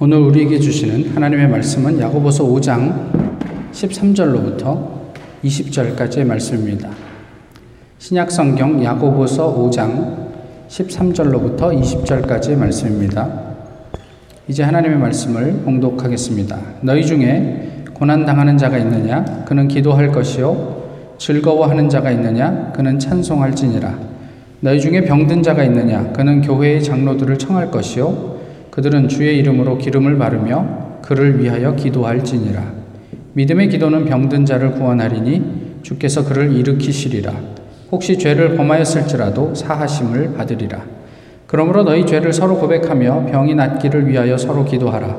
오늘 우리에게 주시는 하나님의 말씀은 야고보서 5장 13절로부터 20절까지의 말씀입니다. 신약 성경 야고보서 5장 13절로부터 20절까지의 말씀입니다. 이제 하나님의 말씀을 봉독하겠습니다. 너희 중에 고난 당하는 자가 있느냐 그는 기도할 것이요 즐거워하는 자가 있느냐 그는 찬송할지니라 너희 중에 병든 자가 있느냐 그는 교회의 장로들을 청할 것이요 그들은 주의 이름으로 기름을 바르며 그를 위하여 기도할지니라. 믿음의 기도는 병든 자를 구원하리니 주께서 그를 일으키시리라. 혹시 죄를 범하였을지라도 사하심을 받으리라. 그러므로 너희 죄를 서로 고백하며 병이 낫기를 위하여 서로 기도하라.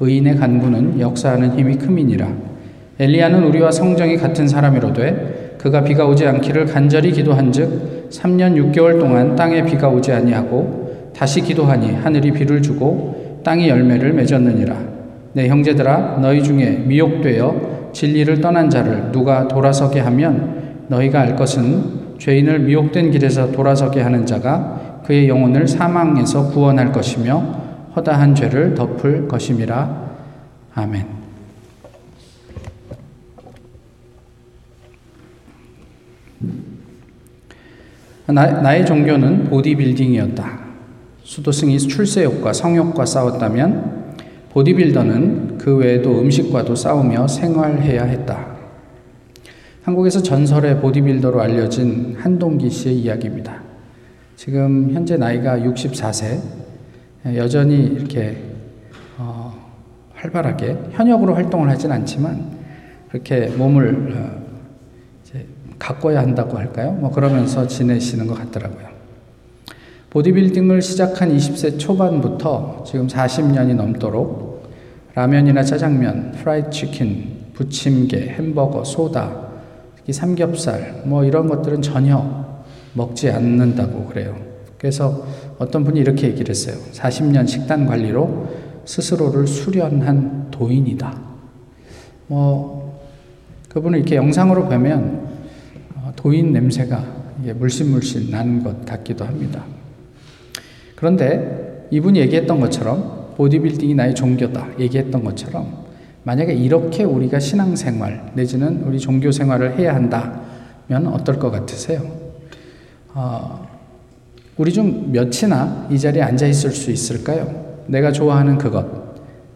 의인의 간구는 역사하는 힘이 크민이라. 엘리야는 우리와 성정이 같은 사람이로되 그가 비가 오지 않기를 간절히 기도한즉 3년 6개월 동안 땅에 비가 오지 아니하고 다시 기도하니 하늘이 비를 주고 땅이 열매를 맺었느니라. 내 형제들아 너희 중에 미혹되어 진리를 떠난 자를 누가 돌아서게 하면 너희가 알 것은 죄인을 미혹된 길에서 돌아서게 하는 자가 그의 영혼을 사망에서 구원할 것이며 허다한 죄를 덮을 것임이라. 아멘. 나, 나의 종교는 보디빌딩이었다. 수도승이 출세욕과 성욕과 싸웠다면 보디빌더는 그 외에도 음식과도 싸우며 생활해야 했다. 한국에서 전설의 보디빌더로 알려진 한동기 씨의 이야기입니다. 지금 현재 나이가 64세, 여전히 이렇게 어, 활발하게 현역으로 활동을 하진 않지만 그렇게 몸을 어, 가꿔야 한다고 할까요? 뭐 그러면서 지내시는 것 같더라고요. 보디빌딩을 시작한 20세 초반부터 지금 40년이 넘도록 라면이나 짜장면, 프라이드 치킨, 부침개, 햄버거, 소다, 특히 삼겹살, 뭐 이런 것들은 전혀 먹지 않는다고 그래요. 그래서 어떤 분이 이렇게 얘기를 했어요. 40년 식단 관리로 스스로를 수련한 도인이다. 뭐, 그분을 이렇게 영상으로 보면 어, 도인 냄새가 물씬물씬 나는 것 같기도 합니다. 그런데 이분이 얘기했던 것처럼 보디빌딩이 나의 종교다 얘기했던 것처럼 만약에 이렇게 우리가 신앙생활 내지는 우리 종교 생활을 해야 한다면 어떨 것 같으세요? 어, 우리 중 몇이나 이 자리에 앉아 있을 수 있을까요? 내가 좋아하는 그것,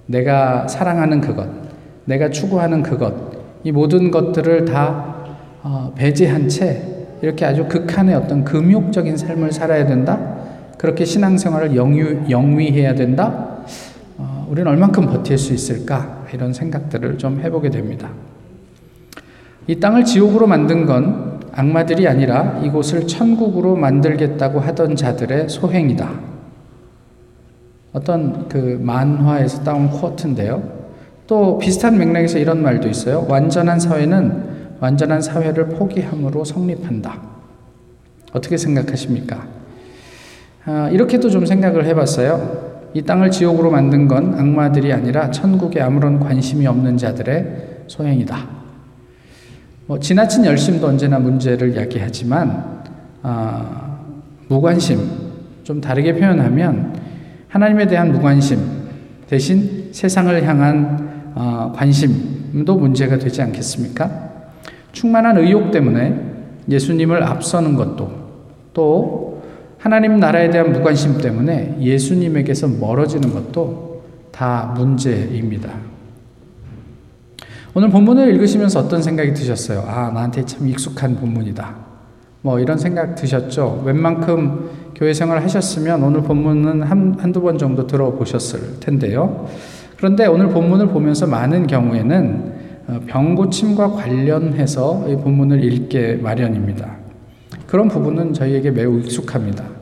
내가 사랑하는 그것, 내가 추구하는 그것, 이 모든 것들을 다 어, 배제한 채 이렇게 아주 극한의 어떤 금욕적인 삶을 살아야 된다? 그렇게 신앙생활을 영유, 영위해야 된다? 어, 우리는 얼만큼 버틸 수 있을까? 이런 생각들을 좀 해보게 됩니다. 이 땅을 지옥으로 만든 건 악마들이 아니라 이곳을 천국으로 만들겠다고 하던 자들의 소행이다. 어떤 그 만화에서 따온 쿼트인데요. 또 비슷한 맥락에서 이런 말도 있어요. 완전한 사회는 완전한 사회를 포기함으로 성립한다. 어떻게 생각하십니까? 아, 이렇게도 좀 생각을 해봤어요. 이 땅을 지옥으로 만든 건 악마들이 아니라 천국에 아무런 관심이 없는 자들의 소행이다. 뭐 지나친 열심도 언제나 문제를 야기하지만 아, 무관심 좀 다르게 표현하면 하나님에 대한 무관심 대신 세상을 향한 어, 관심도 문제가 되지 않겠습니까? 충만한 의욕 때문에 예수님을 앞서는 것도 또 하나님 나라에 대한 무관심 때문에 예수님에게서 멀어지는 것도 다 문제입니다. 오늘 본문을 읽으시면서 어떤 생각이 드셨어요? 아, 나한테 참 익숙한 본문이다. 뭐 이런 생각 드셨죠? 웬만큼 교회 생활 하셨으면 오늘 본문은 한, 한두 번 정도 들어보셨을 텐데요. 그런데 오늘 본문을 보면서 많은 경우에는 어, 병고침과 관련해서 이 본문을 읽게 마련입니다. 그런 부분은 저희에게 매우 익숙합니다.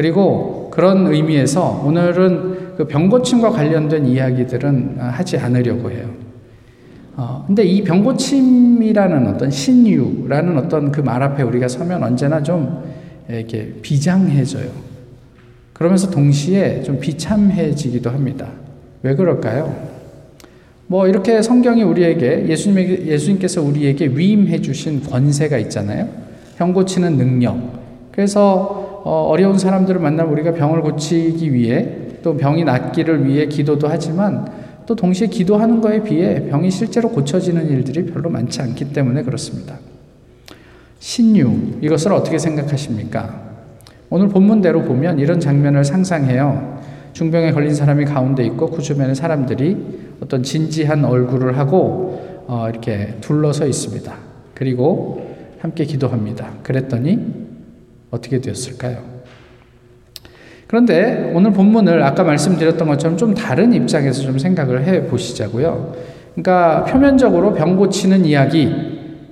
그리고 그런 의미에서 오늘은 그 병고침과 관련된 이야기들은 하지 않으려고 해요. 어, 근데 이 병고침이라는 어떤 신유라는 어떤 그 말 앞에 우리가 서면 언제나 좀 이렇게 비장해져요. 그러면서 동시에 좀 비참해지기도 합니다. 왜 그럴까요? 뭐 이렇게 성경이 우리에게 예수님 예수님께서 우리에게 위임해 주신 권세가 있잖아요. 병 고치는 능력. 그래서 어, 어려운 사람들을 만나면 우리가 병을 고치기 위해 또 병이 낫기를 위해 기도도 하지만 또 동시에 기도하는 거에 비해 병이 실제로 고쳐지는 일들이 별로 많지 않기 때문에 그렇습니다. 신유, 이것을 어떻게 생각하십니까? 오늘 본문대로 보면 이런 장면을 상상해요. 중병에 걸린 사람이 가운데 있고 그 주변에 사람들이 어떤 진지한 얼굴을 하고 어, 이렇게 둘러서 있습니다. 그리고 함께 기도합니다. 그랬더니 어떻게 되었을까요? 그런데 오늘 본문을 아까 말씀드렸던 것처럼 좀 다른 입장에서 좀 생각을 해 보시자고요. 그러니까 표면적으로 병 고치는 이야기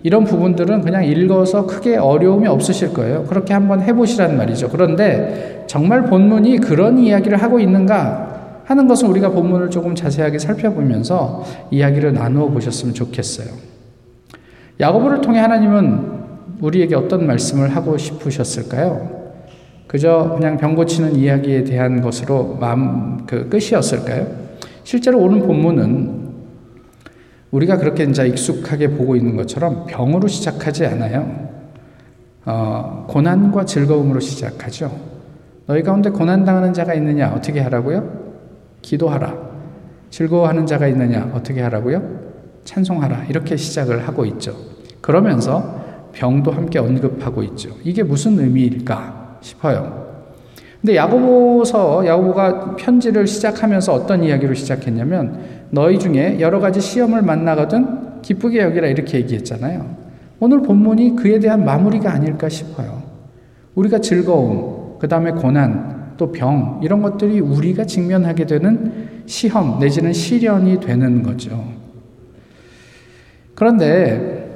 이런 부분들은 그냥 읽어서 크게 어려움이 없으실 거예요. 그렇게 한번 해보시란 말이죠. 그런데 정말 본문이 그런 이야기를 하고 있는가 하는 것은 우리가 본문을 조금 자세하게 살펴보면서 이야기를 나누어 보셨으면 좋겠어요. 야고보를 통해 하나님은 우리에게 어떤 말씀을 하고 싶으셨을까요? 그저 그냥 병 고치는 이야기에 대한 것으로 마음 그 끝이었을까요? 실제로 오는 본문은 우리가 그렇게 이제 익숙하게 보고 있는 것처럼 병으로 시작하지 않아요. 어, 고난과 즐거움으로 시작하죠. 너희 가운데 고난당하는 자가 있느냐? 어떻게 하라고요? 기도하라. 즐거워하는 자가 있느냐? 어떻게 하라고요? 찬송하라. 이렇게 시작을 하고 있죠. 그러면서 병도 함께 언급하고 있죠. 이게 무슨 의미일까 싶어요. 근데 야고보서 야고보가 편지를 시작하면서 어떤 이야기로 시작했냐면 너희 중에 여러 가지 시험을 만나거든 기쁘게 여기라 이렇게 얘기했잖아요. 오늘 본문이 그에 대한 마무리가 아닐까 싶어요. 우리가 즐거움, 그 다음에 고난, 또 병, 이런 것들이 우리가 직면하게 되는 시험 내지는 시련이 되는 거죠. 그런데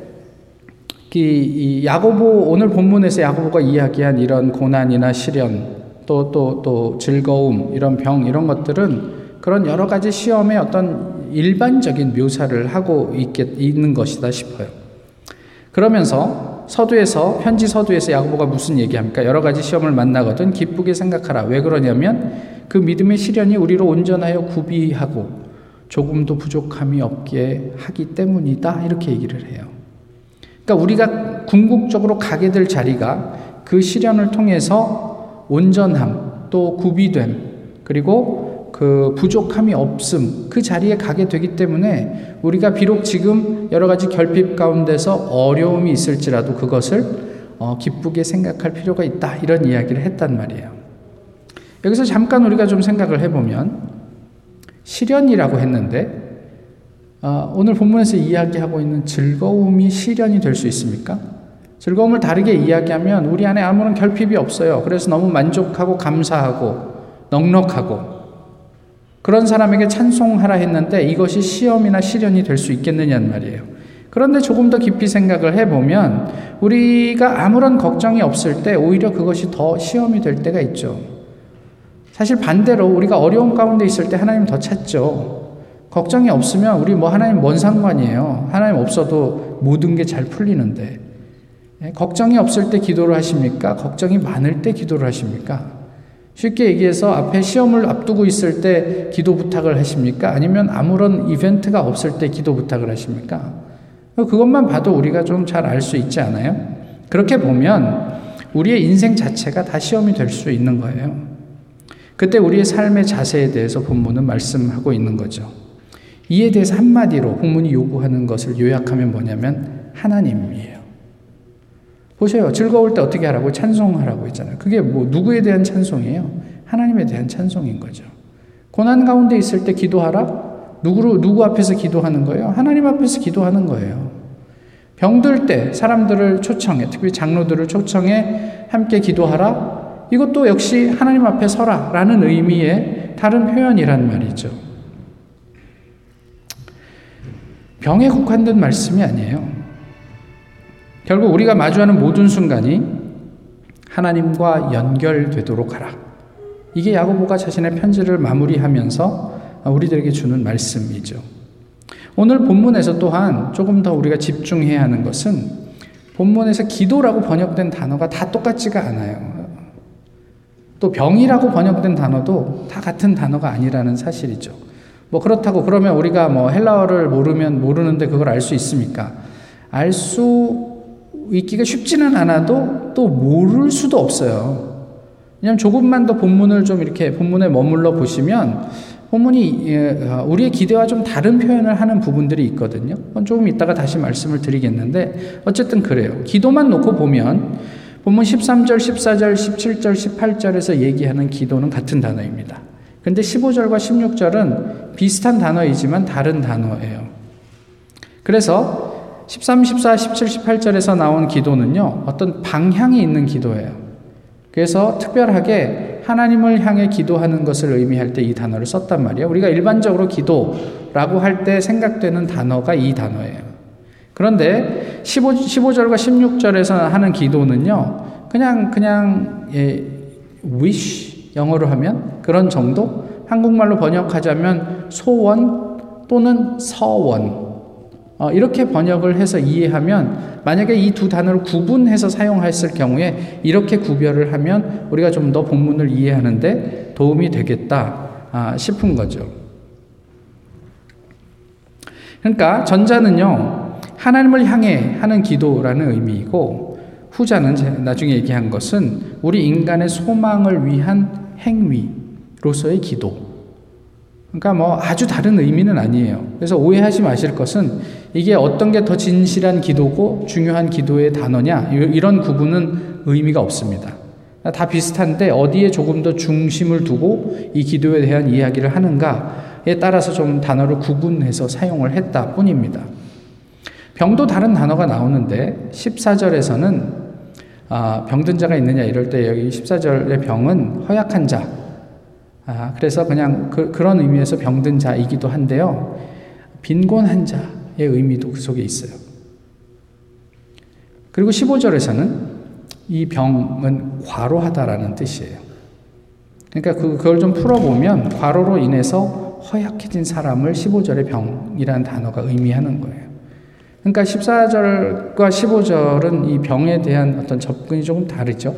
이 야고보 오늘 본문에서 야고보가 이야기한 이런 고난이나 시련 또또 또 즐거움 이런 병 이런 것들은 그런 여러 가지 시험의 어떤 일반적인 묘사를 하고 있겠, 있는 것이다 싶어요. 그러면서 서두에서 현지 서두에서 야고보가 무슨 얘기합니까? 여러 가지 시험을 만나거든 기쁘게 생각하라. 왜 그러냐면 그 믿음의 시련이 우리로 온전하여 구비하고 조금도 부족함이 없게 하기 때문이다. 이렇게 얘기를 해요. 그러니까 우리가 궁극적으로 가게 될 자리가 그 시련을 통해서 온전함, 또 구비됨, 그리고 그 부족함이 없음 그 자리에 가게 되기 때문에 우리가 비록 지금 여러 가지 결핍 가운데서 어려움이 있을지라도 그것을 어, 기쁘게 생각할 필요가 있다 이런 이야기를 했단 말이에요. 여기서 잠깐 우리가 좀 생각을 해보면 시련이라고 했는데 어, 오늘 본문에서 이야기하고 있는 즐거움이 시련이 될 수 있습니까? 즐거움을 다르게 이야기하면 우리 안에 아무런 결핍이 없어요. 그래서 너무 만족하고 감사하고 넉넉하고 그런 사람에게 찬송하라 했는데 이것이 시험이나 시련이 될 수 있겠느냐는 말이에요. 그런데 조금 더 깊이 생각을 해보면 우리가 아무런 걱정이 없을 때 오히려 그것이 더 시험이 될 때가 있죠. 사실 반대로 우리가 어려움 가운데 있을 때 하나님 더 찾죠. 걱정이 없으면 우리 뭐 하나님 뭔 상관이에요. 하나님 없어도 모든 게 잘 풀리는데. 예, 걱정이 없을 때 기도를 하십니까? 걱정이 많을 때 기도를 하십니까? 쉽게 얘기해서 앞에 시험을 앞두고 있을 때 기도 부탁을 하십니까? 아니면 아무런 이벤트가 없을 때 기도 부탁을 하십니까? 그것만 봐도 우리가 좀 잘 알 수 있지 않아요? 그렇게 보면 우리의 인생 자체가 다 시험이 될 수 있는 거예요. 그때 우리의 삶의 자세에 대해서 본문은 말씀하고 있는 거죠. 이에 대해서 한마디로 본문이 요구하는 것을 요약하면 뭐냐면 하나님이에요. 보세요. 즐거울 때 어떻게 하라고? 찬송하라고 했잖아요. 그게 뭐 누구에 대한 찬송이에요? 하나님에 대한 찬송인 거죠. 고난 가운데 있을 때 기도하라? 누구로, 누구 앞에서 기도하는 거예요? 하나님 앞에서 기도하는 거예요. 병들 때 사람들을 초청해, 특히 장로들을 초청해 함께 기도하라? 이것도 역시 하나님 앞에 서라 라는 의미의 다른 표현이란 말이죠. 병에 국한된 말씀이 아니에요. 결국 우리가 마주하는 모든 순간이 하나님과 연결되도록 하라. 이게 야고보가 자신의 편지를 마무리하면서 우리들에게 주는 말씀이죠. 오늘 본문에서 또한 조금 더 우리가 집중해야 하는 것은 본문에서 기도라고 번역된 단어가 다 똑같지가 않아요. 또 병이라고 번역된 단어도 다 같은 단어가 아니라는 사실이죠. 뭐 그렇다고 그러면 우리가 뭐 헬라어를 모르면 모르는데 그걸 알 수 있습니까? 알 수 있기가 쉽지는 않아도 또 모를 수도 없어요. 왜냐하면 조금만 더 본문을 좀 이렇게 본문에 머물러 보시면 본문이 예, 어, 우리의 기대와 좀 다른 표현을 하는 부분들이 있거든요. 조금 이따가 다시 말씀을 드리겠는데 어쨌든 그래요. 기도만 놓고 보면 본문 13절, 14절, 17절, 18절에서 얘기하는 기도는 같은 단어입니다. 근데 15절과 16절은 비슷한 단어이지만 다른 단어예요. 그래서 13, 14, 17, 18절에서 나온 기도는요, 어떤 방향이 있는 기도예요. 그래서 특별하게 하나님을 향해 기도하는 것을 의미할 때 이 단어를 썼단 말이에요. 우리가 일반적으로 기도라고 할 때 생각되는 단어가 이 단어예요. 그런데 15, 15절과 16절에서 하는 기도는요, 그냥, 그냥, 예, wish, 영어로 하면 그런 정도? 한국말로 번역하자면 소원 또는 서원. 어, 이렇게 번역을 해서 이해하면 만약에 이 두 단어를 구분해서 사용했을 경우에 이렇게 구별을 하면 우리가 좀 더 본문을 이해하는데 도움이 되겠다 아, 싶은 거죠. 그러니까 전자는요 하나님을 향해 하는 기도라는 의미이고 후자는 나중에 얘기한 것은 우리 인간의 소망을 위한 행위로서의 기도. 그러니까 뭐 아주 다른 의미는 아니에요. 그래서 오해하지 마실 것은 이게 어떤 게 더 진실한 기도고 중요한 기도의 단어냐 이런 구분은 의미가 없습니다. 다 비슷한데 어디에 조금 더 중심을 두고 이 기도에 대한 이야기를 하는가에 따라서 좀 단어를 구분해서 사용을 했다 뿐입니다. 병도 다른 단어가 나오는데 14절에서는 아, 병든 자가 있느냐 이럴 때 여기 14절의 병은 허약한 자, 아, 그래서 그냥 그, 런 의미에서 병든 자이기도 한데요. 빈곤한 자의 의미도 그 속에 있어요. 그리고 15절에서는 이 병은 과로하다라는 뜻이에요. 그러니까 그, 그걸 좀 풀어보면 과로로 인해서 허약해진 사람을 15절의 병이라는 단어가 의미하는 거예요. 그러니까 14절과 15절은 이 병에 대한 어떤 접근이 조금 다르죠.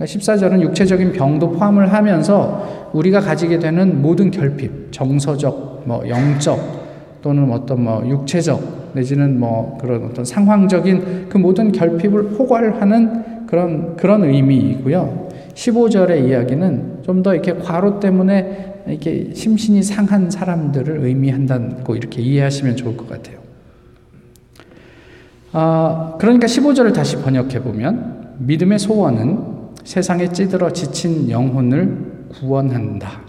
14절은 그러니까 육체적인 병도 포함을 하면서 우리가 가지게 되는 모든 결핍, 정서적, 뭐 영적 또는 어떤 뭐 육체적 내지는 뭐 그런 어떤 상황적인 그 모든 결핍을 포괄하는 그런 그런 의미이고요. 15절의 이야기는 좀 더 이렇게 과로 때문에 이렇게 심신이 상한 사람들을 의미한다고 이렇게 이해하시면 좋을 것 같아요. 아, 그러니까 15절을 다시 번역해 보면 믿음의 소원은 세상에 찌들어 지친 영혼을 구원한다.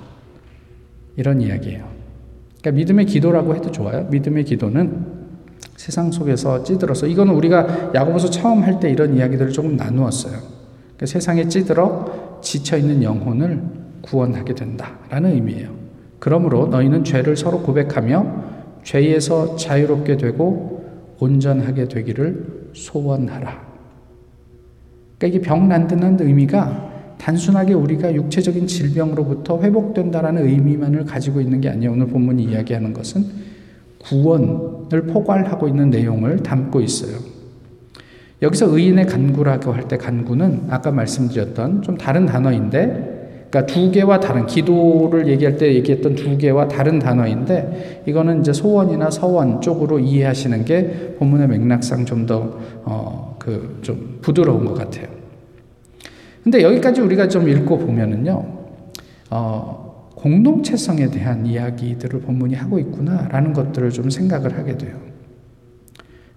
이런 이야기예요. 그러니까 믿음의 기도라고 해도 좋아요. 믿음의 기도는 세상 속에서 찌들어서 이거는 우리가 야고보서 처음 할 때 이런 이야기들을 조금 나누었어요. 그러니까 세상에 찌들어 지쳐 있는 영혼을 구원하게 된다라는 의미예요. 그러므로 너희는 죄를 서로 고백하며 죄에서 자유롭게 되고 온전하게 되기를 소원하라. 그러니까 이게 병난드는 의미가 단순하게 우리가 육체적인 질병으로부터 회복된다라는 의미만을 가지고 있는 게 아니에요. 오늘 본문이 이야기하는 것은 구원을 포괄하고 있는 내용을 담고 있어요. 여기서 의인의 간구라고 할 때 간구는 아까 말씀드렸던 좀 다른 단어인데, 그러니까 두 개와 다른 기도를 얘기할 때 얘기했던 두 개와 다른 단어인데, 이거는 이제 소원이나 서원 쪽으로 이해하시는 게 본문의 맥락상 좀 더 어, 그 좀 부드러운 것 같아요. 근데 여기까지 우리가 좀 읽고 보면은요, 어, 공동체성에 대한 이야기들을 본문이 하고 있구나라는 것들을 좀 생각을 하게 돼요.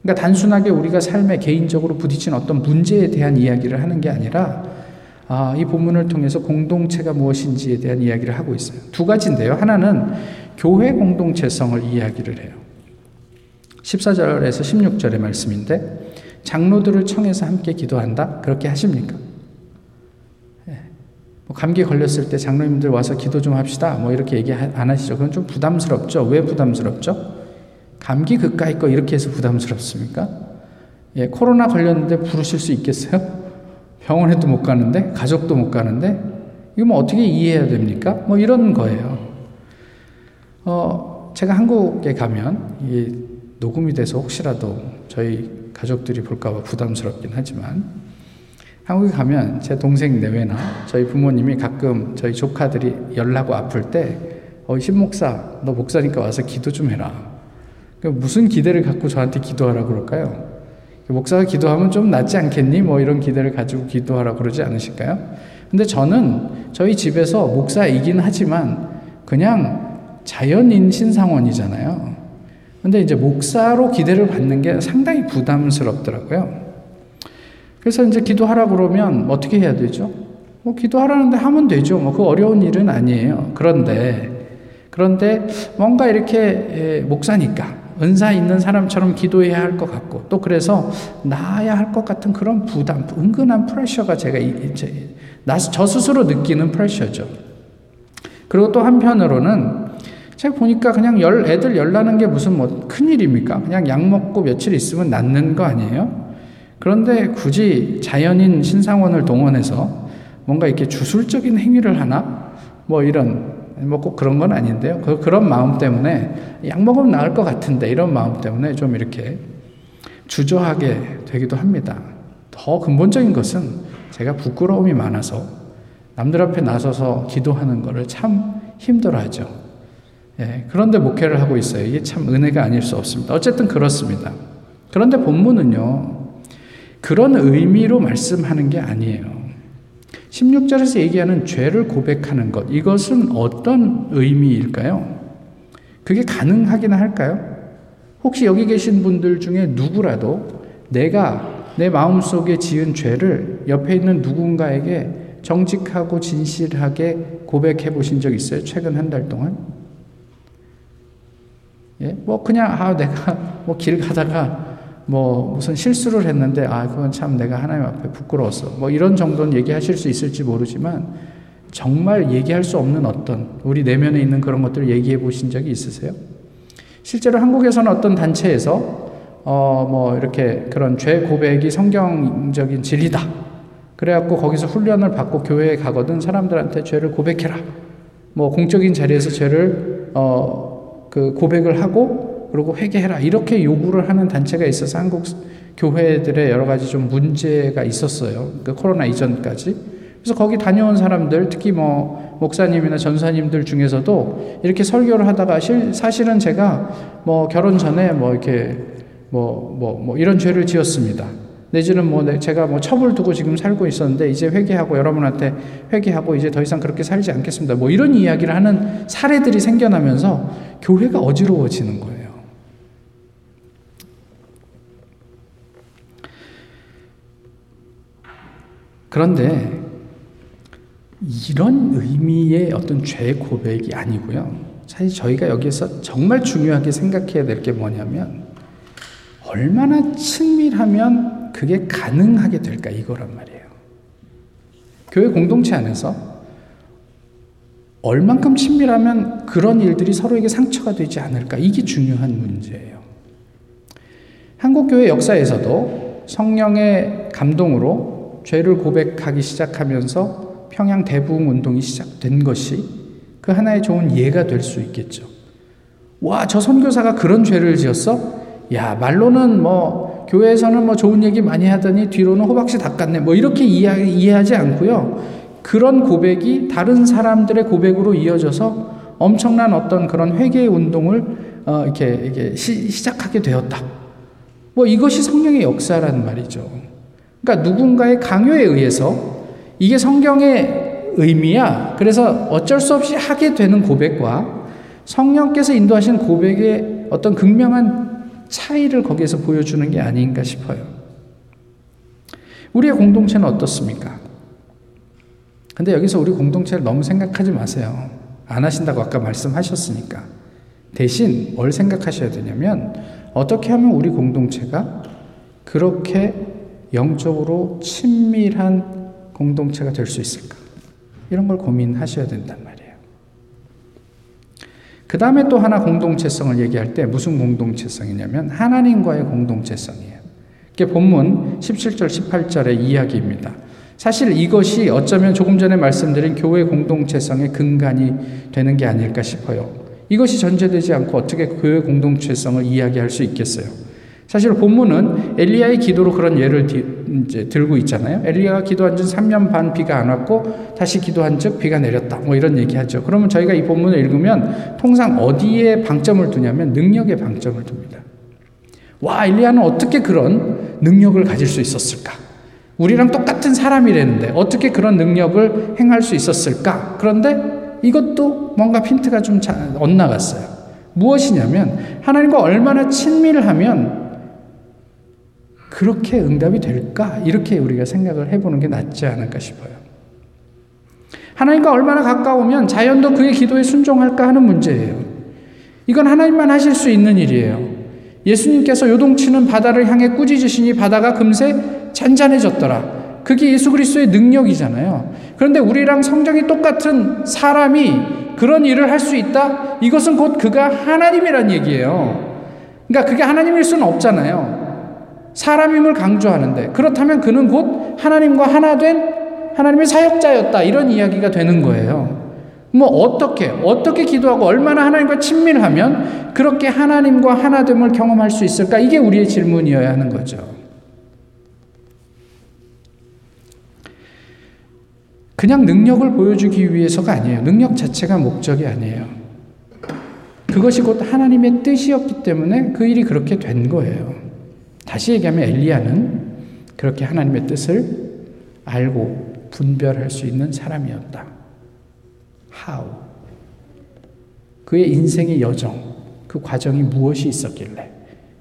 그러니까 단순하게 우리가 삶에 개인적으로 부딪힌 어떤 문제에 대한 이야기를 하는 게 아니라 아, 이 본문을 통해서 공동체가 무엇인지에 대한 이야기를 하고 있어요. 두 가지인데요. 하나는 교회 공동체성을 이야기를 해요. 14절에서 16절의 말씀인데 장로들을 청해서 함께 기도한다? 그렇게 하십니까? 예. 뭐 감기 걸렸을 때 장로님들 와서 기도 좀 합시다. 뭐 이렇게 얘기 안 하시죠. 그건 좀 부담스럽죠. 왜 부담스럽죠? 감기 그까이 거 이렇게 해서 부담스럽습니까? 예, 코로나 걸렸는데 부르실 수 있겠어요? 병원에도 못 가는데, 가족도 못 가는데, 이거 뭐 어떻게 이해해야 됩니까? 뭐 이런 거예요. 어, 제가 한국에 가면, 이 녹음이 돼서 혹시라도 저희 가족들이 볼까봐 부담스럽긴 하지만 한국에 가면 제 동생 내외나 저희 부모님이 가끔 저희 조카들이 열나고 아플 때 어, 신목사, 너 목사니까 와서 기도 좀 해라. 무슨 기대를 갖고 저한테 기도하라 그럴까요? 목사가 기도하면 좀 낫지 않겠니? 뭐 이런 기대를 가지고 기도하라 그러지 않으실까요? 근데 저는 저희 집에서 목사이긴 하지만 그냥 자연인 신상원이잖아요. 근데 이제 목사로 기대를 받는 게 상당히 부담스럽더라고요. 그래서 이제 기도하라 그러면 어떻게 해야 되죠? 뭐 기도하라는데 하면 되죠. 뭐 그 어려운 일은 아니에요. 그런데 그런데 뭔가 이렇게 예, 목사니까 은사 있는 사람처럼 기도해야 할 것 같고 또 그래서 나아야 할 것 같은 그런 부담, 은근한 프레셔가 제가 이제 저 스스로 느끼는 프레셔죠. 그리고 또 한편으로는 제가 보니까 그냥 열 애들 열 나는 게 무슨 뭐 큰일입니까? 그냥 약 먹고 며칠 있으면 낫는 거 아니에요? 그런데 굳이 자연인 신상원을 동원해서 뭔가 이렇게 주술적인 행위를 하나? 뭐 이런 뭐 꼭 그런 건 아닌데요. 그, 그런 마음 때문에 약 먹으면 나을 것 같은데 이런 마음 때문에 좀 이렇게 주저하게 되기도 합니다. 더 근본적인 것은 제가 부끄러움이 많아서 남들 앞에 나서서 기도하는 것을 참 힘들어하죠. 예, 그런데 목회를 하고 있어요. 이게 참 은혜가 아닐 수 없습니다. 어쨌든 그렇습니다. 그런데 본문은요, 그런 의미로 말씀하는 게 아니에요. 16절에서 얘기하는 죄를 고백하는 것, 이것은 어떤 의미일까요? 그게 가능하긴 할까요? 혹시 여기 계신 분들 중에 누구라도 내가 내 마음속에 지은 죄를 옆에 있는 누군가에게 정직하고 진실하게 고백해 보신 적 있어요? 최근 한 달 동안? 예? 뭐 그냥 아 내가 뭐 길 가다가 뭐 무슨 실수를 했는데 아 그건 참 내가 하나님 앞에 부끄러웠어. 뭐 이런 정도는 얘기하실 수 있을지 모르지만 정말 얘기할 수 없는 어떤 우리 내면에 있는 그런 것들을 얘기해 보신 적이 있으세요? 실제로 한국에서는 어떤 단체에서 어 뭐 이렇게 그런 죄 고백이 성경적인 진리다. 그래갖고 거기서 훈련을 받고 교회에 가거든 사람들한테 죄를 고백해라. 뭐 공적인 자리에서 죄를 어 그 고백을 하고 그리고 회개해라 이렇게 요구를 하는 단체가 있어서 한국 교회들의 여러 가지 좀 문제가 있었어요. 그 코로나 이전까지. 그래서 거기 다녀온 사람들, 특히 뭐 목사님이나 전사님들 중에서도 이렇게 설교를 하다가 실, 사실은 제가 뭐 결혼 전에 뭐 이렇게 뭐, 뭐, 뭐 이런 죄를 지었습니다. 내지는 뭐 제가 뭐 첩을 두고 지금 살고 있었는데 이제 회개하고 여러분한테 회개하고 이제 더 이상 그렇게 살지 않겠습니다. 뭐 이런 이야기를 하는 사례들이 생겨나면서 교회가 어지러워지는 거예요. 그런데 이런 의미의 어떤 죄 고백이 아니고요. 사실 저희가 여기서 정말 중요하게 생각해야 될 게 뭐냐면 얼마나 친밀하면 그게 가능하게 될까 이거란 말이에요. 교회 공동체 안에서 얼만큼 친밀하면 그런 일들이 서로에게 상처가 되지 않을까 이게 중요한 문제예요. 한국교회 역사에서도 성령의 감동으로 죄를 고백하기 시작하면서 평양 대부흥 운동이 시작된 것이 그 하나의 좋은 예가 될 수 있겠죠. 와, 저 선교사가 그런 죄를 지었어? 야, 말로는 뭐 교회에서는 뭐 좋은 얘기 많이 하더니 뒤로는 호박씨 닦았네. 뭐 이렇게 이해, 이해하지 않고요. 그런 고백이 다른 사람들의 고백으로 이어져서 엄청난 어떤 그런 회개 운동을 어, 이렇게, 이렇게 시, 시작하게 되었다. 뭐 이것이 성령의 역사란 말이죠. 그러니까 누군가의 강요에 의해서 이게 성경의 의미야. 그래서 어쩔 수 없이 하게 되는 고백과 성령께서 인도하신 고백의 어떤 극명한 차이를 거기에서 보여주는 게 아닌가 싶어요. 우리의 공동체는 어떻습니까? 근데 여기서 우리 공동체를 너무 생각하지 마세요. 안 하신다고 아까 말씀하셨으니까. 대신 뭘 생각하셔야 되냐면 어떻게 하면 우리 공동체가 그렇게 영적으로 친밀한 공동체가 될 수 있을까? 이런 걸 고민하셔야 된단 말이에요. 그 다음에 또 하나 공동체성을 얘기할 때 무슨 공동체성이냐면 하나님과의 공동체성이에요. 이게 본문 17절, 18절의 이야기입니다. 사실 이것이 어쩌면 조금 전에 말씀드린 교회 공동체성의 근간이 되는 게 아닐까 싶어요. 이것이 전제되지 않고 어떻게 교회 공동체성을 이야기할 수 있겠어요? 사실 본문은 엘리야의 기도로 그런 예를 이제 들고 있잖아요. 엘리야가 기도한 지 3년 반 비가 안 왔고 다시 기도한 즉 비가 내렸다. 뭐 이런 얘기하죠. 그러면 저희가 이 본문을 읽으면 통상 어디에 방점을 두냐면 능력에 방점을 둡니다. 와, 엘리야는 어떻게 그런 능력을 가질 수 있었을까? 우리랑 똑같은 사람이라는데 어떻게 그런 능력을 행할 수 있었을까? 그런데 이것도 뭔가 핀트가 좀 엇나갔어요. 무엇이냐면 하나님과 얼마나 친밀하면 그렇게 응답이 될까? 이렇게 우리가 생각을 해보는 게 낫지 않을까 싶어요. 하나님과 얼마나 가까우면 자연도 그의 기도에 순종할까 하는 문제예요. 이건 하나님만 하실 수 있는 일이에요. 예수님께서 요동치는 바다를 향해 꾸짖으시니 바다가 금세 잔잔해졌더라. 그게 예수 그리스도의 능력이잖아요. 그런데 우리랑 성정이 똑같은 사람이 그런 일을 할 수 있다? 이것은 곧 그가 하나님이란 얘기예요. 그러니까 그게 하나님일 수는 없잖아요. 사람임을 강조하는데 그렇다면 그는 곧 하나님과 하나 된 하나님의 사역자였다. 이런 이야기가 되는 거예요. 뭐 어떻게 어떻게 기도하고 얼마나 하나님과 친밀하면 그렇게 하나님과 하나됨을 경험할 수 있을까? 이게 우리의 질문이어야 하는 거죠. 그냥 능력을 보여주기 위해서가 아니에요. 능력 자체가 목적이 아니에요. 그것이 곧 하나님의 뜻이었기 때문에 그 일이 그렇게 된 거예요. 다시 얘기하면 엘리야는 그렇게 하나님의 뜻을 알고 분별할 수 있는 사람이었다. How? 그의 인생의 여정, 그 과정이 무엇이 있었길래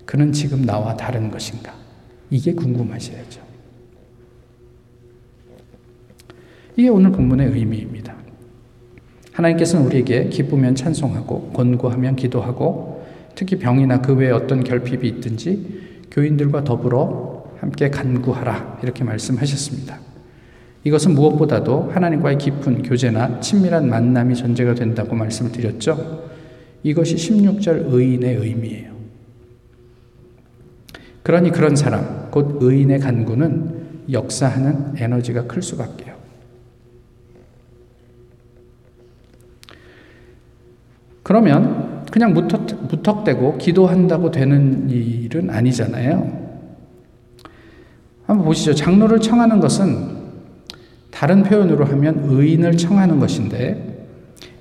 그는 지금 나와 다른 것인가? 이게 궁금하셔야죠. 이게 오늘 본문의 의미입니다. 하나님께서는 우리에게 기쁘면 찬송하고 권고하면 기도하고 특히 병이나 그 외에 어떤 결핍이 있든지 교인들과 더불어 함께 간구하라 이렇게 말씀하셨습니다. 이것은 무엇보다도 하나님과의 깊은 교제나 친밀한 만남이 전제가 된다고 말씀을 드렸죠. 이것이 16절 의인의 의미예요. 그러니 그런 사람, 곧 의인의 간구는 역사하는 에너지가 클 수밖에요. 그러면 그냥 무턱, 무턱대고 기도한다고 되는 일은 아니잖아요. 한번 보시죠. 장로를 청하는 것은 다른 표현으로 하면 의인을 청하는 것인데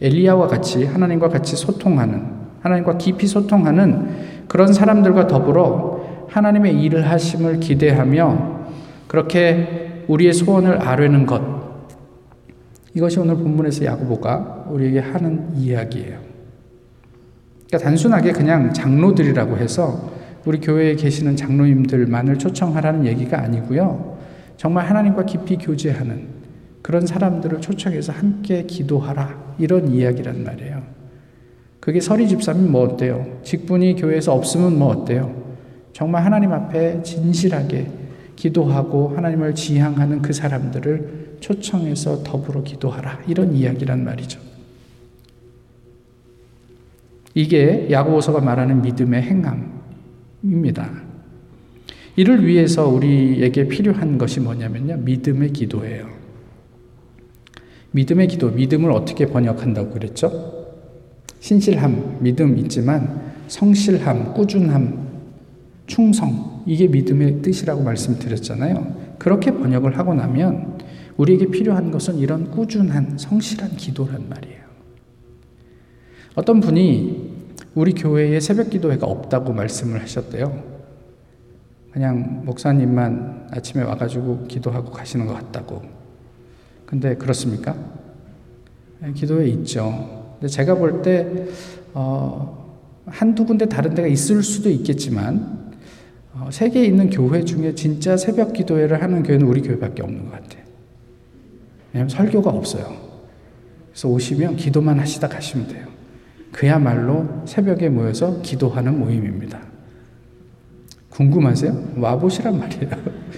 엘리야와 같이 하나님과 같이 소통하는 하나님과 깊이 소통하는 그런 사람들과 더불어 하나님의 일을 하심을 기대하며 그렇게 우리의 소원을 아뢰는 것 이것이 오늘 본문에서 야고보가 우리에게 하는 이야기예요. 그러니까 단순하게 그냥 장로들이라고 해서 우리 교회에 계시는 장로님들만을 초청하라는 얘기가 아니고요. 정말 하나님과 깊이 교제하는 그런 사람들을 초청해서 함께 기도하라. 이런 이야기란 말이에요. 그게 서리 집사면 뭐 어때요? 직분이 교회에서 없으면 뭐 어때요? 정말 하나님 앞에 진실하게 기도하고 하나님을 지향하는 그 사람들을 초청해서 더불어 기도하라. 이런 이야기란 말이죠. 이게 야고보서가 말하는 믿음의 행함입니다. 이를 위해서 우리에게 필요한 것이 뭐냐면요. 믿음의 기도예요. 믿음의 기도, 믿음을 어떻게 번역한다고 그랬죠? 신실함, 믿음 있지만 성실함, 꾸준함, 충성, 이게 믿음의 뜻이라고 말씀드렸잖아요. 그렇게 번역을 하고 나면 우리에게 필요한 것은 이런 꾸준한, 성실한 기도란 말이에요. 어떤 분이 우리 교회에 새벽 기도회가 없다고 말씀을 하셨대요. 그냥 목사님만 아침에 와가지고 기도하고 가시는 것 같다고. 근데 그렇습니까? 네, 기도회 있죠. 근데 제가 볼 때, 어, 한두 군데 다른 데가 있을 수도 있겠지만, 어, 세계에 있는 교회 중에 진짜 새벽 기도회를 하는 교회는 우리 교회밖에 없는 것 같아요. 왜냐하면 설교가 없어요. 그래서 오시면 기도만 하시다 가시면 돼요. 그야말로 새벽에 모여서 기도하는 모임입니다. 궁금하세요? 와보시란 말이에요.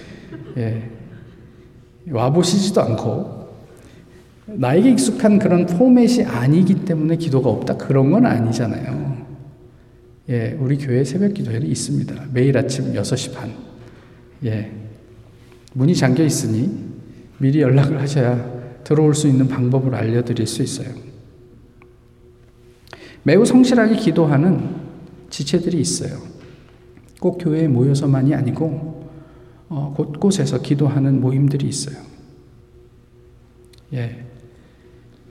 예. 와보시지도 않고, 나에게 익숙한 그런 포맷이 아니기 때문에 기도가 없다? 그런 건 아니잖아요. 예, 우리 교회 새벽 기도회는 있습니다. 매일 아침 6시 반. 예. 문이 잠겨 있으니 미리 연락을 하셔야 들어올 수 있는 방법을 알려드릴 수 있어요. 매우 성실하게 기도하는 지체들이 있어요. 꼭 교회에 모여서만이 아니고 어, 곳곳에서 기도하는 모임들이 있어요. 예,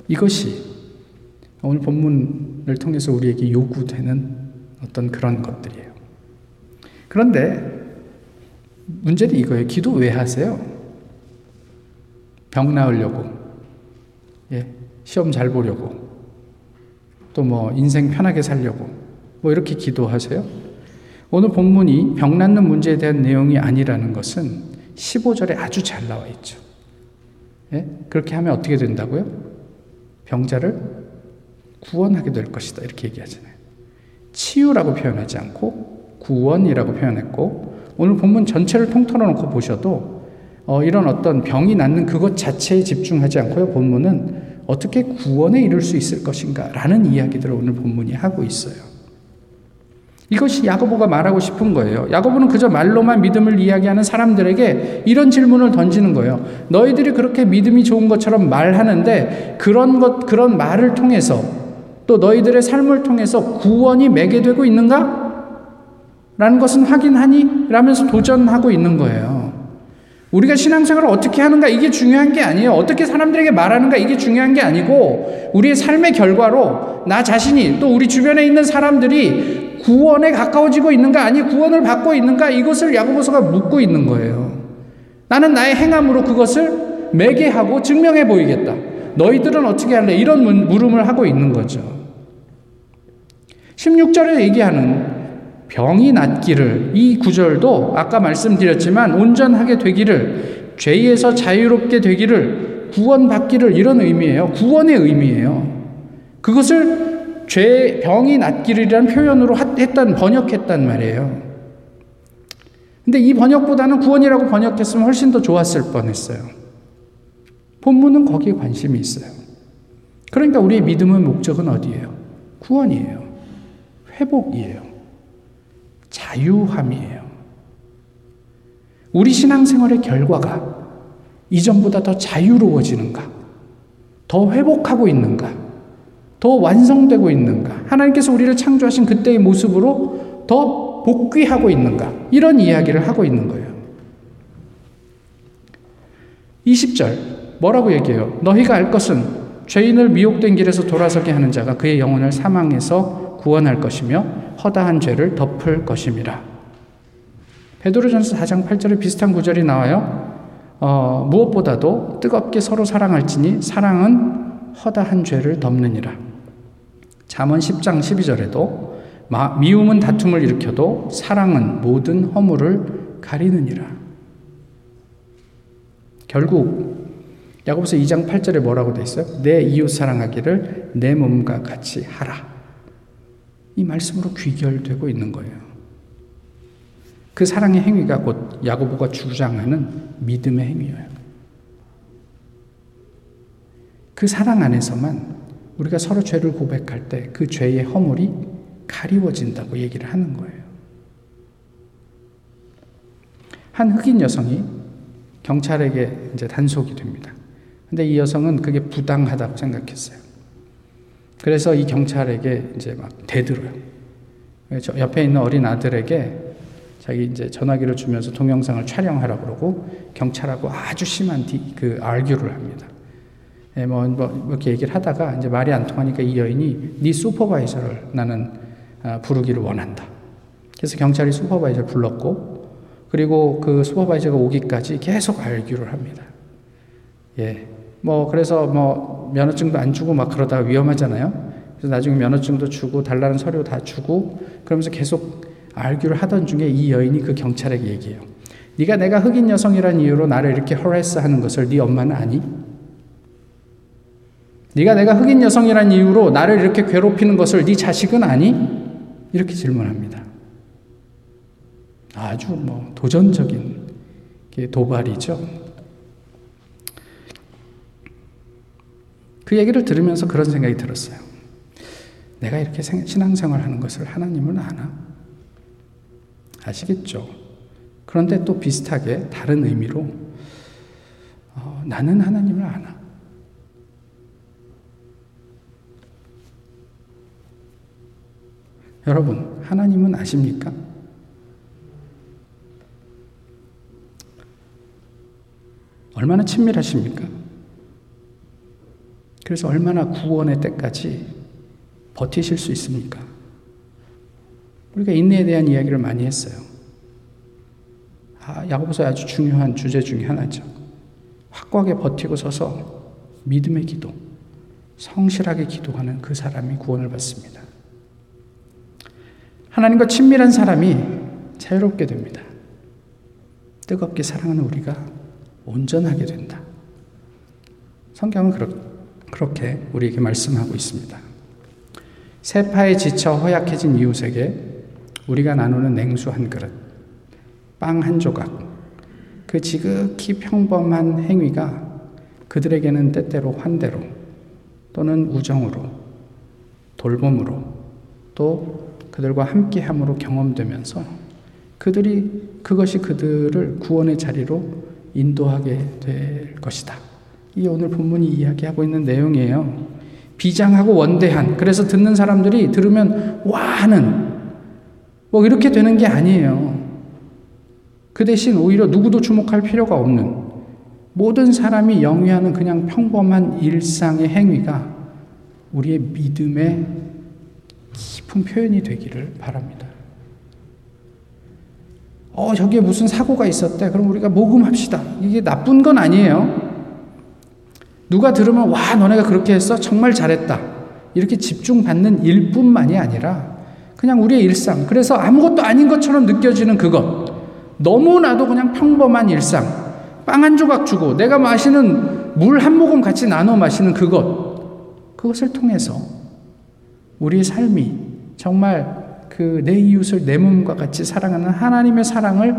이것이 오늘 본문을 통해서 우리에게 요구되는 어떤 그런 것들이에요. 그런데 문제는 이거예요. 기도 왜 하세요? 병 나으려고, 예, 시험 잘 보려고, 또 뭐 인생 편하게 살려고, 뭐 이렇게 기도하세요? 오늘 본문이 병 낫는 문제에 대한 내용이 아니라는 것은 15절에 아주 잘 나와 있죠. 예? 그렇게 하면 어떻게 된다고요? 병자를 구원하게 될 것이다. 이렇게 얘기하잖아요. 치유라고 표현하지 않고 구원이라고 표현했고 오늘 본문 전체를 통틀어 놓고 보셔도 어, 이런 어떤 병이 낫는 그것 자체에 집중하지 않고요. 본문은 어떻게 구원에 이룰 수 있을 것인가 라는 이야기들을 오늘 본문이 하고 있어요. 이것이 야고보가 말하고 싶은 거예요. 야고보는 그저 말로만 믿음을 이야기하는 사람들에게 이런 질문을 던지는 거예요. 너희들이 그렇게 믿음이 좋은 것처럼 말하는데 그런 것 그런 말을 통해서 또 너희들의 삶을 통해서 구원이 매게 되고 있는가? 라는 것은 확인하니? 라면서 도전하고 있는 거예요. 우리가 신앙생활을 어떻게 하는가 이게 중요한 게 아니에요. 어떻게 사람들에게 말하는가 이게 중요한 게 아니고 우리의 삶의 결과로 나 자신이 또 우리 주변에 있는 사람들이 구원에 가까워지고 있는가 아니 구원을 받고 있는가 이것을 야고보서가 묻고 있는 거예요. 나는 나의 행함으로 그것을 매개하고 증명해 보이겠다. 너희들은 어떻게 할래? 이런 물음을 하고 있는 거죠. 16절에 얘기하는 병이 낫기를 이 구절도 아까 말씀드렸지만 온전하게 되기를 죄에서 자유롭게 되기를 구원받기를 이런 의미예요. 구원의 의미예요. 그것을 죄 병이 낫기를이라는 표현으로 했단 번역했단 말이에요. 근데 이 번역보다는 구원이라고 번역했으면 훨씬 더 좋았을 뻔했어요. 본문은 거기에 관심이 있어요. 그러니까 우리의 믿음의 목적은 어디예요? 구원이에요. 회복이에요. 자유함이에요. 우리 신앙생활의 결과가 이전보다 더 자유로워지는가? 더 회복하고 있는가? 더 완성되고 있는가? 하나님께서 우리를 창조하신 그때의 모습으로 더 복귀하고 있는가? 이런 이야기를 하고 있는 거예요. 20절 뭐라고 얘기해요? 너희가 알 것은 죄인을 미혹된 길에서 돌아서게 하는 자가 그의 영혼을 사망에서 구원할 것이며 허다한 죄를 덮을 것임이라. 베드로전서 4장 8절에 비슷한 구절이 나와요. 어, 무엇보다도 뜨겁게 서로 사랑할지니 사랑은 허다한 죄를 덮느니라. 잠언 10장 12절에도 미움은 다툼을 일으켜도 사랑은 모든 허물을 가리느니라. 결국 야고보서 2장 8절에 뭐라고 돼 있어요? 내 이웃 사랑하기를 내 몸과 같이 하라. 이 말씀으로 귀결되고 있는 거예요. 그 사랑의 행위가 곧 야고보가 주장하는 믿음의 행위예요. 그 사랑 안에서만 우리가 서로 죄를 고백할 때 그 죄의 허물이 가리워진다고 얘기를 하는 거예요. 한 흑인 여성이 경찰에게 이제 단속이 됩니다. 근데 이 여성은 그게 부당하다고 생각했어요. 그래서 이 경찰에게 이제 막 대들어요. 옆에 있는 어린 아들에게 자기 이제 전화기를 주면서 동영상을 촬영하라 그러고 경찰하고 아주 심한 그 알규를 합니다. 예, 뭐, 뭐, 이렇게 얘기를 하다가 이제 말이 안 통하니까 이 여인이 네 슈퍼바이저를 나는 아, 부르기를 원한다. 그래서 경찰이 슈퍼바이저를 불렀고 그리고 그 슈퍼바이저가 오기까지 계속 알기를 합니다. 예. 뭐 그래서 뭐 면허증도 안 주고 막 그러다가 위험하잖아요. 그래서 나중에 면허증도 주고 달라는 서류 다 주고 그러면서 계속 알기를 하던 중에 이 여인이 그 경찰에게 얘기해요. 네가 내가 흑인 여성이라는 이유로 나를 이렇게 허레스 하는 것을 네 엄마는 아니? 네가 내가 흑인 여성이란 이유로 나를 이렇게 괴롭히는 것을 네 자식은 아니? 이렇게 질문합니다. 아주 뭐 도전적인 도발이죠. 그 얘기를 들으면서 그런 생각이 들었어요. 내가 이렇게 신앙생활 하는 것을 하나님은 아나? 아시겠죠? 그런데 또 비슷하게 다른 의미로 어, 나는 하나님을 아나? 여러분, 하나님은 아십니까? 얼마나 친밀하십니까? 그래서 얼마나 구원의 때까지 버티실 수 있습니까? 우리가 인내에 대한 이야기를 많이 했어요. 아, 야고보서 아주 중요한 주제 중에 하나죠. 확고하게 버티고 서서 믿음의 기도, 성실하게 기도하는 그 사람이 구원을 받습니다. 하나님과 친밀한 사람이 자유롭게 됩니다. 뜨겁게 사랑하는 우리가 온전하게 된다. 성경은 그렇게 우리에게 말씀하고 있습니다. 세파에 지쳐 허약해진 이웃에게 우리가 나누는 냉수 한 그릇, 빵 한 조각, 그 지극히 평범한 행위가 그들에게는 때때로 환대로 또는 우정으로 돌봄으로 또 그들과 함께함으로 경험되면서 그들이 그것이 그들을 구원의 자리로 인도하게 될 것이다. 이 오늘 본문이 이야기하고 있는 내용이에요. 비장하고 원대한 그래서 듣는 사람들이 들으면 와 하는 뭐 이렇게 되는 게 아니에요. 그 대신 오히려 누구도 주목할 필요가 없는 모든 사람이 영위하는 그냥 평범한 일상의 행위가 우리의 믿음의 깊은 표현이 되기를 바랍니다. 어, 저기에 무슨 사고가 있었대. 그럼 우리가 모금합시다. 이게 나쁜 건 아니에요. 누가 들으면, 와, 너네가 그렇게 했어? 정말 잘했다. 이렇게 집중받는 일뿐만이 아니라, 그냥 우리의 일상. 그래서 아무것도 아닌 것처럼 느껴지는 그것. 너무나도 그냥 평범한 일상. 빵 한 조각 주고 내가 마시는 물 한 모금 같이 나눠 마시는 그것. 그것을 통해서 우리의 삶이 정말 그 내 이웃을 내 몸과 같이 사랑하는 하나님의 사랑을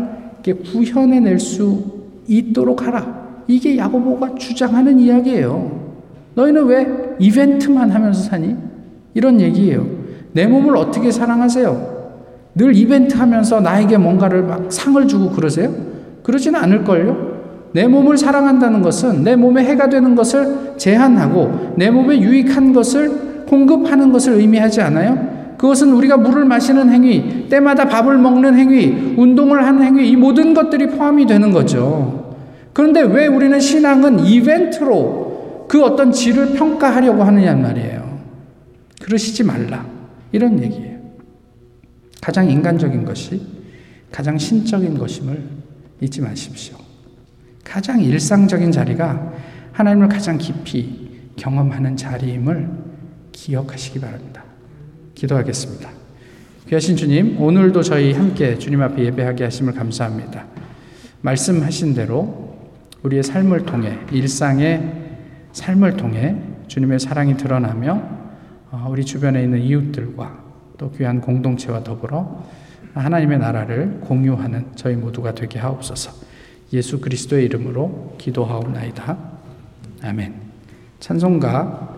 구현해 낼 수 있도록 하라. 이게 야고보가 주장하는 이야기예요. 너희는 왜 이벤트만 하면서 사니? 이런 얘기예요. 내 몸을 어떻게 사랑하세요? 늘 이벤트 하면서 나에게 뭔가를 막 상을 주고 그러세요? 그러지는 않을걸요? 내 몸을 사랑한다는 것은 내 몸에 해가 되는 것을 제한하고 내 몸에 유익한 것을 공급하는 것을 의미하지 않아요? 그것은 우리가 물을 마시는 행위, 때마다 밥을 먹는 행위, 운동을 하는 행위, 이 모든 것들이 포함이 되는 거죠. 그런데 왜 우리는 신앙은 이벤트로 그 어떤 질을 평가하려고 하느냐 말이에요. 그러시지 말라. 이런 얘기예요. 가장 인간적인 것이 가장 신적인 것임을 잊지 마십시오. 가장 일상적인 자리가 하나님을 가장 깊이 경험하는 자리임을 기억하시기 바랍니다. 기도하겠습니다. 귀하신 주님, 오늘도 저희 함께 주님 앞에 예배하게 하심을 감사합니다. 말씀하신 대로 우리의 삶을 통해, 일상의 삶을 통해 주님의 사랑이 드러나며 어, 우리 주변에 있는 이웃들과 또 귀한 공동체와 더불어 하나님의 나라를 공유하는 저희 모두가 되게 하옵소서. 예수 그리스도의 이름으로 기도하옵나이다. 아멘. 찬송가